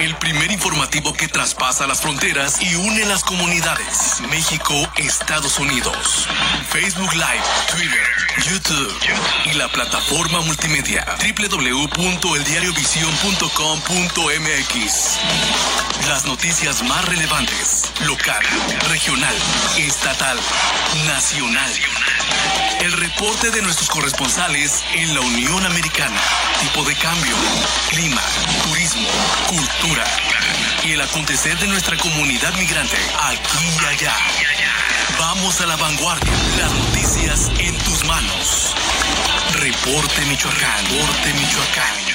El primer informativo que traspasa las fronteras y une las comunidades. México, Estados Unidos. Facebook Live, Twitter, YouTube y la plataforma multimedia www.eldiariovision.com.mx. Las noticias más relevantes, local, regional, estatal, nacional. El reporte de nuestros corresponsales en la Unión Americana. Tipo de cambio, clima, turismo, cultura y el acontecer de nuestra comunidad migrante aquí y allá. Vamos a la vanguardia. Las noticias en. Reporte Michoacán. Reporte Michoacán.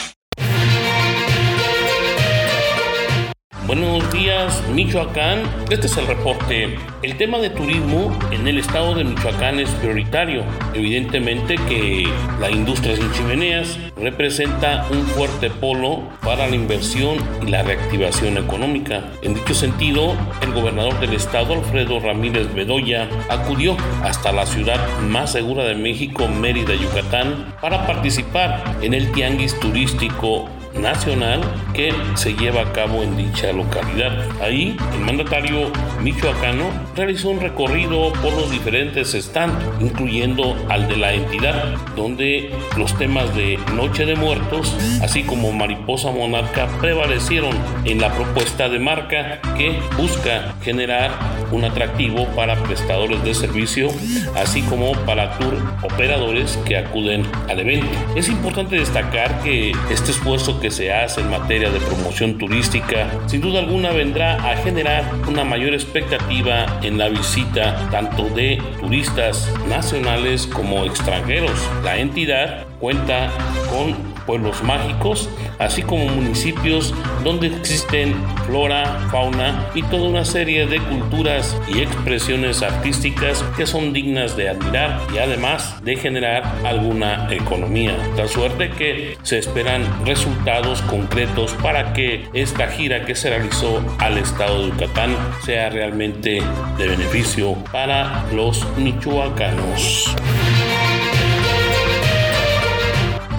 Buenos días, Michoacán. Este es el reporte. El tema de turismo en el estado de Michoacán es prioritario. Evidentemente que la industria sin chimeneas representa un fuerte polo para la inversión y la reactivación económica. En dicho sentido, el gobernador del estado, Alfredo Ramírez Bedoya, acudió hasta la ciudad más segura de México, Mérida, Yucatán, para participar en el tianguis turístico nacional que se lleva a cabo en dicha localidad. Ahí, el mandatario michoacano realizó un recorrido por los diferentes stands, incluyendo al de la entidad, donde los temas de Noche de Muertos, así como Mariposa Monarca, prevalecieron en la propuesta de marca que busca generar un atractivo para prestadores de servicio, así como para tour operadores que acuden al evento. Es importante destacar que este esfuerzo que se hace en materia de promoción turística, sin duda alguna vendrá a generar una mayor expectativa en la visita tanto de turistas nacionales como extranjeros. La entidad cuenta con pueblos mágicos, así como municipios donde existen flora, fauna y toda una serie de culturas y expresiones artísticas que son dignas de admirar y además de generar alguna economía. Tal suerte que se esperan resultados concretos para que esta gira que se realizó al estado de Yucatán sea realmente de beneficio para los michoacanos.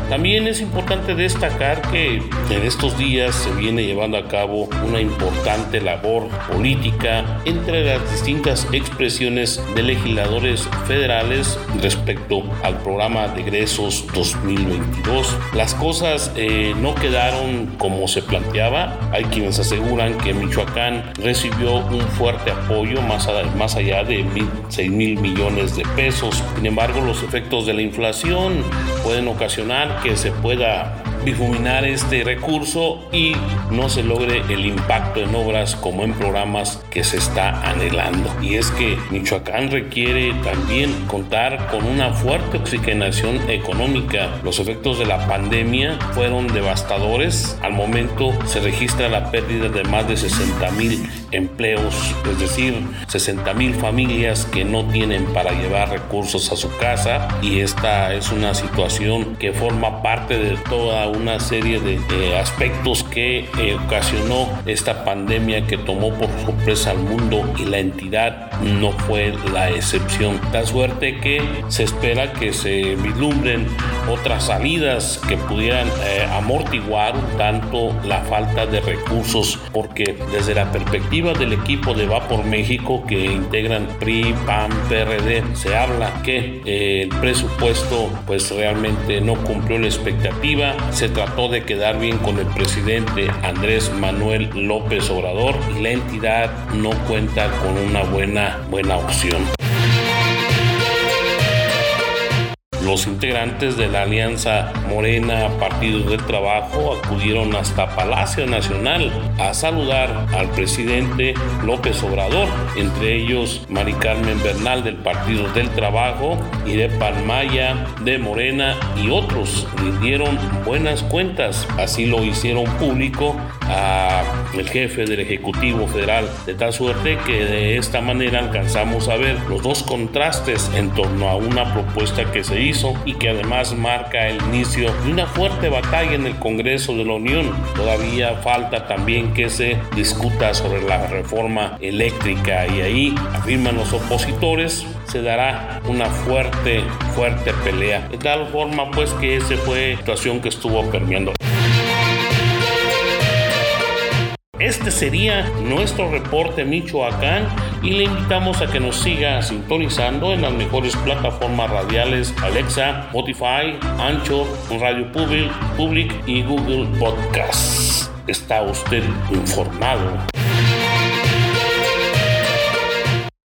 También es importante destacar que en estos días se viene llevando a cabo una importante labor política entre las distintas expresiones de legisladores federales respecto al programa de egresos 2022. Las cosas eh, no quedaron como se planteaba. Hay quienes aseguran que Michoacán recibió un fuerte apoyo más, más allá de 6 mil millones de pesos. Sin embargo, los efectos de la inflación pueden ocasionar que se pueda difuminar este recurso y no se logre el impacto en obras como en programas que se está anhelando. Y es que Michoacán requiere también contar con una fuerte oxigenación económica. Los efectos de la pandemia fueron devastadores. Al momento se registra la pérdida de más de 60 mil empleos, es decir, 60 mil familias que no tienen para llevar recursos a su casa y esta es una situación que forma parte de toda una serie de, aspectos que eh, ocasionó esta pandemia que tomó por sorpresa al mundo y la entidad no fue la excepción. Tal suerte que se espera que se vislumbren otras salidas que pudieran eh, amortiguar tanto la falta de recursos porque desde la perspectiva del equipo de Va por México que integran PRI, PAN, PRD se habla que eh, el presupuesto pues realmente no cumplió la expectativa se trató de quedar bien con el presidente Andrés Manuel López Obrador y la entidad no cuenta con una buena buena opción. Los integrantes de la Alianza Morena Partidos del Trabajo acudieron hasta Palacio Nacional a saludar al presidente López Obrador, entre ellos Mari Carmen Bernal del Partido del Trabajo y de Palmaya de Morena y otros. Rindieron buenas cuentas, así lo hicieron público a el jefe del Ejecutivo Federal, de tal suerte que de esta manera alcanzamos a ver los dos contrastes en torno a una propuesta que se hizo y que además marca el inicio de una fuerte batalla en el Congreso de la Unión. Todavía falta también que se discuta sobre la reforma eléctrica y ahí, afirman los opositores, se dará una fuerte, fuerte pelea. De tal forma pues que esa fue la situación que estuvo permeando. Este sería nuestro reporte Michoacán y le invitamos a que nos siga sintonizando en las mejores plataformas radiales Alexa, Spotify, Ancho, Radio Public, Public y Google Podcasts. Está usted informado.